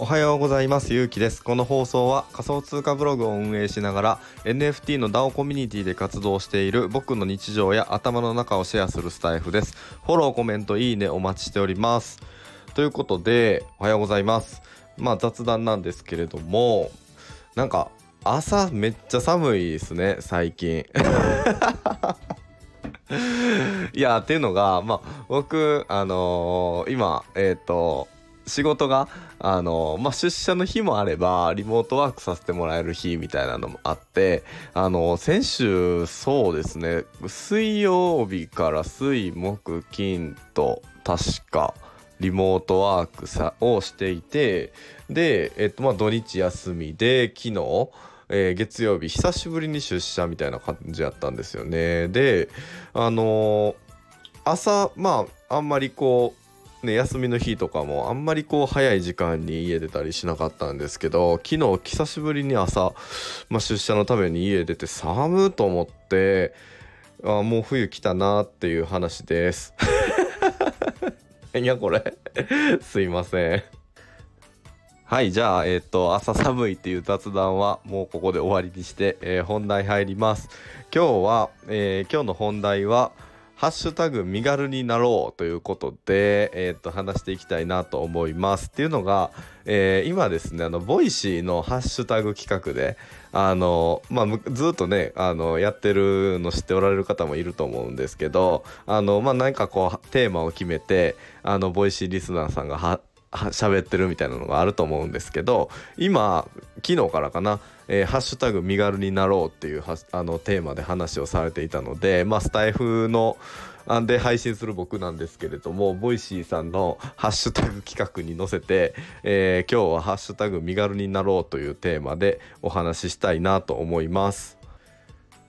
おはようございます。ゆうきです。この放送は仮想通貨ブログを運営しながら NFT の DAO コミュニティで活動している僕の日常や頭の中をシェアするスタイフです。フォローコメントいいねお待ちしております。ということでおはようございます。まあ雑談なんですけれどもなんか朝めっちゃ寒いですね最近。いやっていうのがまあ僕あのー今えっ、と仕事があのまあ、出社の日もあればリモートワークさせてもらえる日みたいなのもあってあの先週そうですね水曜日から水木金と確かリモートワークさをしていてで、えっとまあ、土日休みで昨日えー月曜日久しぶりに出社みたいな感じやったんですよねであのー朝まああんまりこうね、休みの日とかもあんまりこう早い時間に家出たりしなかったんですけど昨日久しぶりに朝、まあ、出社のために家出て寒いと思ってあもう冬来たなっていう話です。いやこれ？すいません。はいじゃあえっ、と朝寒いっていう雑談はもうここで終わりにして、えー本題入ります。今日は、えー今日の本題はハッシュタグ身軽になろうということで、えー、と話していきたいなと思います。っていうのが、えー今ですねあの Voicy のハッシュタグ企画であの、まあ、ずっとねあのやってるの知っておられる方もいると思うんですけどあの、まあ、何かこうテーマを決めてあの Voicy リスナーさんが喋ってるみたいなのがあると思うんですけど今昨日からかな「えーハッシュタグ身軽になろう」っていうあのテーマで話をされていたので、まあ、スタエフのあんで配信する僕なんですけれども Voicy さんのハッシュタグ企画に乗せて、えー今日は「ハッシュタグ身軽になろう」というテーマでお話ししたいなと思います。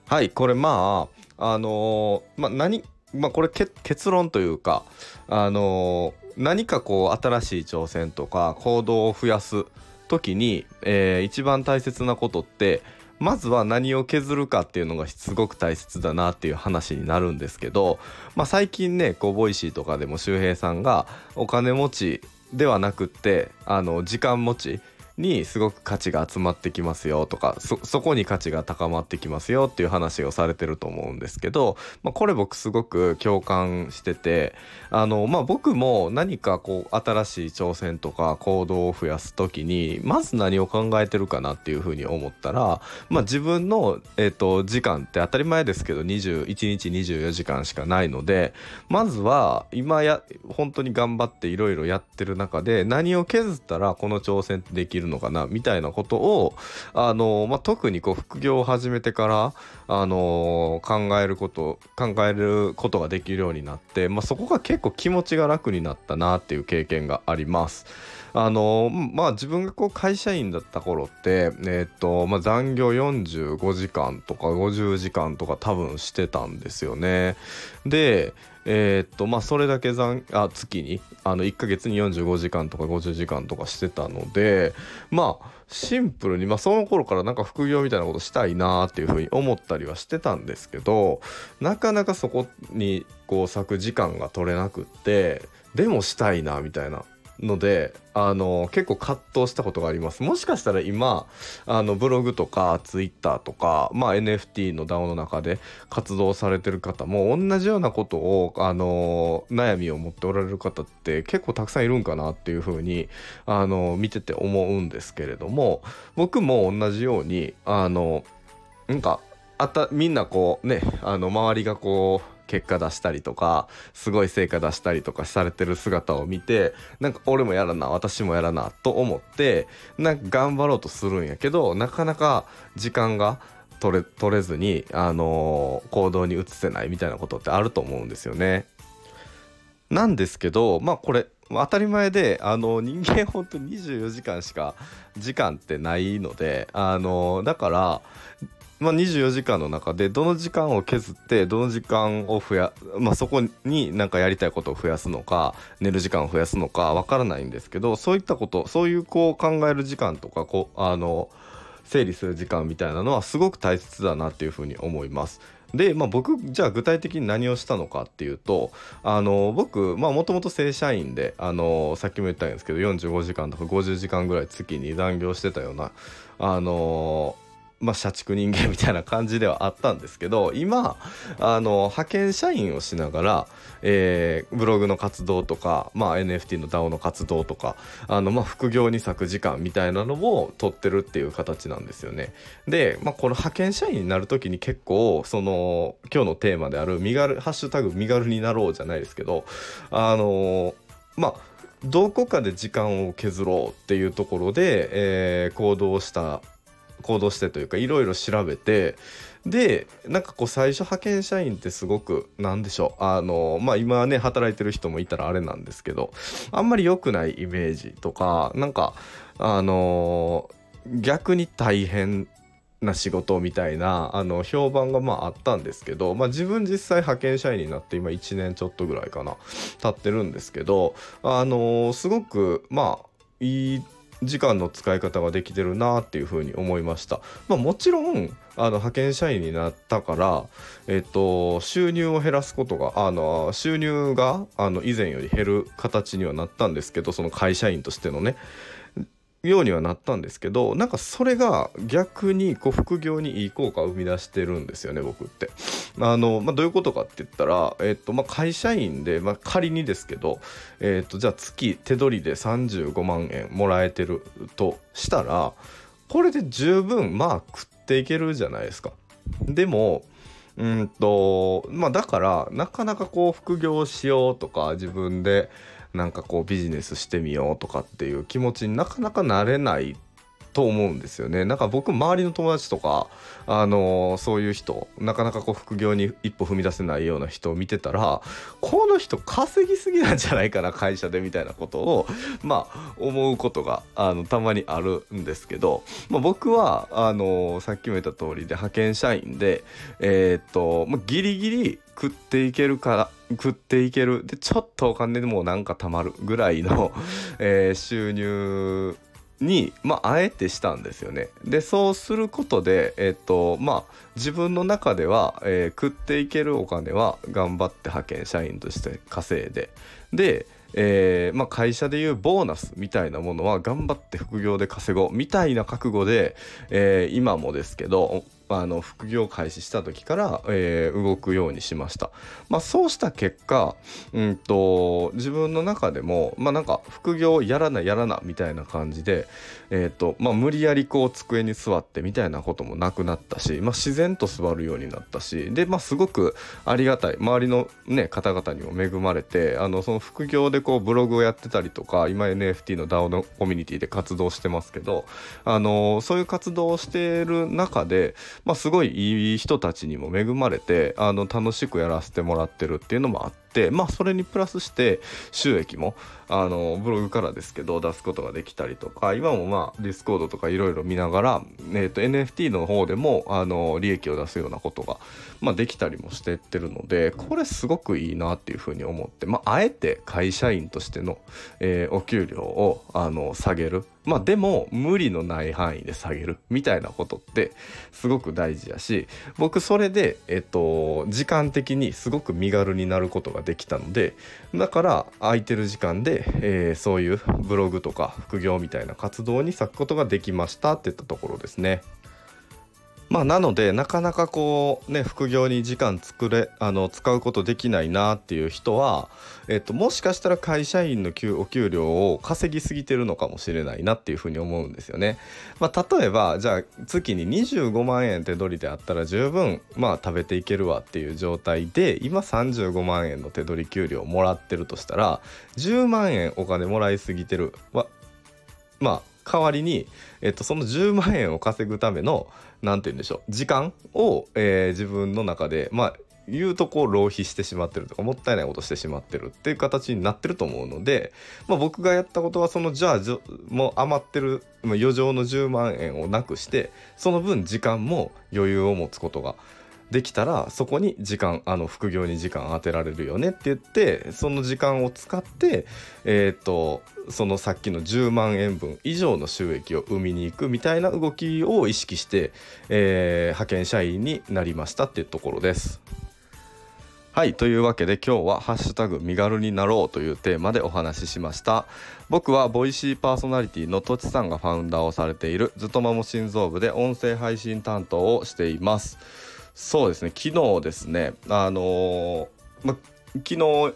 はいこれまああのーまあ何まあこれ結論というかあのー何かこう新しい挑戦とか行動を増やす時に、えー一番大切なことってまずは何を削るかっていうのがすごく大切だなっていう話になるんですけど、まあ、最近ねこう Voicy とかでも周平さんがお金持ちではなくってあの時間持ちにすごく価値が集まってきますよとかそこに価値が高まってきますよっていう話をされてると思うんですけど、まあ、これ僕すごく共感しててあの、まあ、僕も何かこう新しい挑戦とか行動を増やす時にまず何を考えてるかなっていうふうに思ったら、まあ、自分の、えっと時間って当たり前ですけど21日24時間しかないのでまずは今や本当に頑張っていろいろやってる中で何を削ったらこの挑戦ってできるののかなみたいなことをあの、まあ、特にこう副業を始めてからあの考えること考えることができるようになって、まあ、そこが結構気持ちが楽になったなっていう経験があります。あのまあ自分がこう会社員だった頃ってえっとまあ残業45時間とか50時間とか多分してたんですよね。でえーっとまあそれだけ残あ月にあの1ヶ月に45時間とか50時間とかしてたのでまあシンプルにまあその頃からなんか副業みたいなことしたいなっていうふうに思ったりはしてたんですけどなかなかそこにこう割く時間が取れなくってでもしたいなみたいなのであの結構葛藤したことがあります。もしかしたら今あのブログとかツイッターとか、まあ、NFT の DAO の中で活動されてる方も同じようなことをあの悩みを持っておられる方って結構たくさんいるんかなっていうふうにあの見てて思うんですけれども僕も同じようにあのなんかあたみんなこうねあの周りがこう結果出したりとかすごい成果出したりとかされてる姿を見てなんか俺もやらな私もやらなと思ってなんか頑張ろうとするんやけどなかなか時間が取れ取れずに、あのー行動に移せないみたいなことってあると思うんですよね。なんですけどまあこれ当たり前であの人間本当に24時間しか時間ってないのであのだから、まあ、24時間の中でどの時間を削ってどの時間を増や、まあ、そこになんかやりたいことを増やすのか寝る時間を増やすのかわからないんですけどそういったことそういうこう考える時間とかこうあの整理する時間みたいなのはすごく大切だなっていうふうに思います。で、まあ、僕じゃあ具体的に何をしたのかっていうとあの僕もともと正社員であのさっきも言ったんですけど45時間とか50時間ぐらい月に残業してたようなあのまあ、社畜人間みたいな感じではあったんですけど今あの派遣社員をしながら、えー、ブログの活動とか、まあ、NFT の DAO の活動とかあの、まあ、副業に割く時間みたいなのも取ってるっていう形なんですよね。で、まあ、この派遣社員になる時に結構その今日のテーマである身軽「ハッシュタグ身軽になろう」じゃないですけどあのまあどこかで時間を削ろうっていうところで、えー、行動した行動してというかいろいろ調べてでなんかこう最初派遣社員ってすごくなんでしょうあのまあ今ね働いてる人もいたらあれなんですけどあんまり良くないイメージとかなんかあの逆に大変な仕事みたいなあの評判がまああったんですけど、まあ、自分実際派遣社員になって今1年ちょっとぐらいかな経ってるんですけどあのすごくまあいい時間の使い方ができてるなっていうふうに思いました。まあ、もちろんあの派遣社員になったから、えっと、収入を減らすことがあの収入があの以前より減る形にはなったんですけどその会社員としてのねようにはなったんですけどなんかそれが逆にこう副業にいい効果を生み出してるんですよね僕って。あのまあ、どういうことかって言ったら、えっとまあ、会社員で、まあ、仮にですけど、えっとじゃあ月手取りで35万円もらえてるとしたらこれで十分まあ食っていけるじゃないですか。でもうんとまあだからなかなかこう副業しようとか自分でなんかこうビジネスしてみようとかっていう気持ちになかなかなれないと思うんですよね。なんか僕周りの友達とかあのー、そういう人なかなかこう副業に一歩踏み出せないような人を見てたらこの人稼ぎすぎなんじゃないかな会社でみたいなことをまあ思うことがあのたまにあるんですけど、まあ、僕はあのー、さっきも言った通りで派遣社員でえー、っと、まあ、ギリギリ食っていけるから食っていける。でちょっとお金でもなんか貯まるぐらいの、えー、収入に、まあ、あえてしたんですよね。でそうすることで、えっとまあ、自分の中では、えー、食っていけるお金は頑張って派遣社員として稼いで。で、えーまあ、会社でいうボーナスみたいなものは頑張って副業で稼ごうみたいな覚悟で、えー、今もですけどあの副業開始した時から、えー、動くようにしました。まあ、そうした結果、うんと、自分の中でも、まあ、なんか副業やらなやらなみたいな感じで、えーとまあ、無理やりこう机に座ってみたいなこともなくなったし、まあ、自然と座るようになったしで、まあ、すごくありがたい周りの、ね、方々にも恵まれてあのその副業でこうブログをやってたりとか今 NFT の DAO のコミュニティで活動してますけどあのそういう活動をしている中でまあ、すごいいい人たちにも恵まれてあの楽しくやらせてもらってるっていうのもあってまあそれにプラスして収益もあのブログからですけど出すことができたりとか今もまあ Discord とかいろいろ見ながら、えー、と NFT の方でもあの利益を出すようなことが、まあ、できたりもしてってるのでこれすごくいいなっていうふうに思って、まあ、あえて会社員としての、えー、お給料をあの下げる。まあでも無理のない範囲で下げる。みたいなことってすごく大事やし僕それでえっと時間的にすごく身軽になることができたのでだから空いてる時間で、えー、そういうブログとか副業みたいな活動に咲くことができましたっていったところですね。まあ、なのでなかなかこうね副業に時間作れあの使うことできないなっていう人は、えっと、もしかしたら会社員の給お給料を稼ぎすぎてるのかもしれないなっていうふうに思うんですよね。まあ、例えばじゃあ月に25万円手取りであったら十分まあ食べていけるわっていう状態で今35万円の手取り給料をもらってるとしたら10万円お金もらいすぎてるはまあ代わりに、えっと、その10万円を稼ぐための何て言うんでしょう時間を、えー、自分の中でまあ言うとこう浪費してしまってるとかもったいないことしてしまってるっていう形になってると思うので、まあ、僕がやったことはそのじゃあもう余ってる余剰の10万円をなくしてその分時間も余裕を持つことができたらそこに時間あの副業に時間当てられるよねって言ってその時間を使ってえっ、とそのさっきの10万円分以上の収益を生みに行くみたいな動きを意識して、えー、派遣社員になりましたっていうところです。はいというわけで今日は「ハッシュタグ身軽になろう」というテーマでお話ししました僕はボイシーパーソナリティのとちさんがファウンダーをされているずとまも心臓部で音声配信担当をしていますそうですね。昨日ですねあの、ま、昨日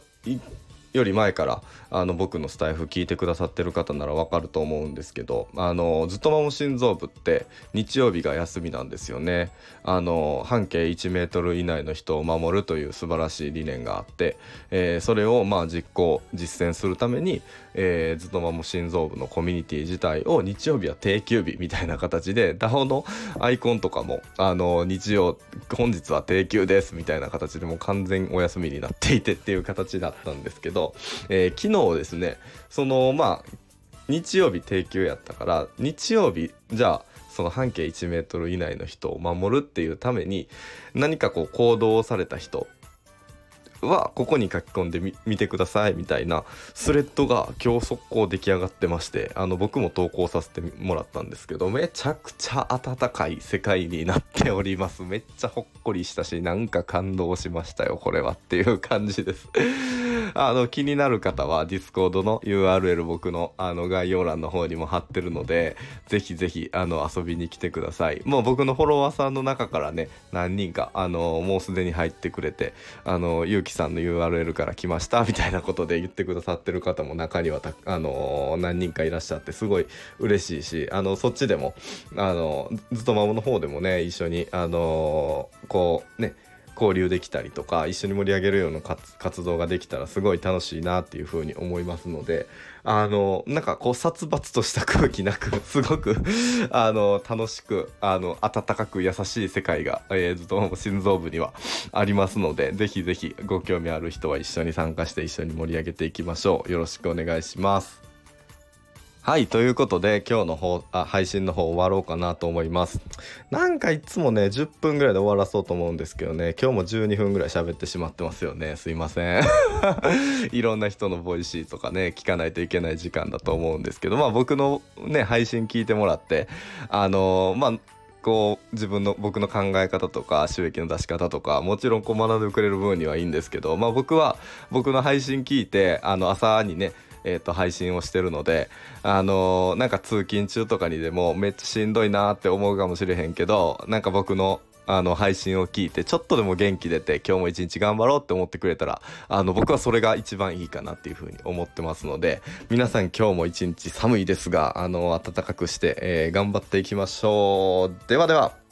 より前からあの僕のスタイフ聞いてくださってる方ならわかると思うんですけどあのずっともも心臓部って日曜日が休みなんですよね。あの半径1メートル以内の人を守るという素晴らしい理念があって、えー、それをまあ実行実践するために、えー、ずっともも心臓部のコミュニティ自体を日曜日は定休日みたいな形で DAO のアイコンとかもあの日曜本日は定休ですみたいな形でもう完全お休みになっていてっていう形だったんですけどえー、昨日ですねそのまあ日曜日定休やったから日曜日じゃあその半径1メートル以内の人を守るっていうために何かこう行動をされた人はここに書き込んでみ見てくださいみたいなスレッドが今日速攻出来上がってましてあの僕も投稿させてもらったんですけどめちゃくちゃ温かい世界になっております。めっちゃほっこりしたしなんか感動しましたよこれはっていう感じです。あの気になる方は Discord の URL 僕のあの概要欄の方にも貼ってるのでぜひぜひあの遊びに来てください。もう僕のフォロワーさんの中からね何人かあのもうすでに入ってくれてあのゆうきさんの URL から来ましたみたいなことで言ってくださってる方も中にはあの何人かいらっしゃってすごい嬉しいしあのそっちでもあのずっと孫の方でもね一緒にあのこうね交流できたりとか一緒に盛り上げるような活動ができたらすごい楽しいなっていうふうに思いますのであのなんかこう殺伐とした空気なく すごくあの楽しくあの温かく優しい世界が、えー、ずっと心臓部にはありますのでぜひぜひご興味ある人は一緒に参加して一緒に盛り上げていきましょうよろしくお願いします。はいということで今日の方あ配信の方終わろうかなと思います。なんかいつもね10分ぐらいで終わらそうと思うんですけどね。今日も12分ぐらい喋ってしまってますよね。すいません。いろんな人の Voicy とかね聞かないといけない時間だと思うんですけど。まあ僕のね配信聞いてもらってあのー、まあこう自分の僕の考え方とか収益の出し方とかもちろんこう学んでくれる分にはいいんですけど。まあ僕は僕の配信聞いてあの朝にねえー、と配信をしてるので、あのー、なんか通勤中とかにでもめっちゃしんどいなって思うかもしれへんけどなんか僕のあの配信を聞いてちょっとでも元気出て今日も一日頑張ろうって思ってくれたらあの僕はそれが一番いいかなっていうふうに思ってますので皆さん今日も一日寒いですがあの暖かくして、えー、頑張っていきましょう。ではでは。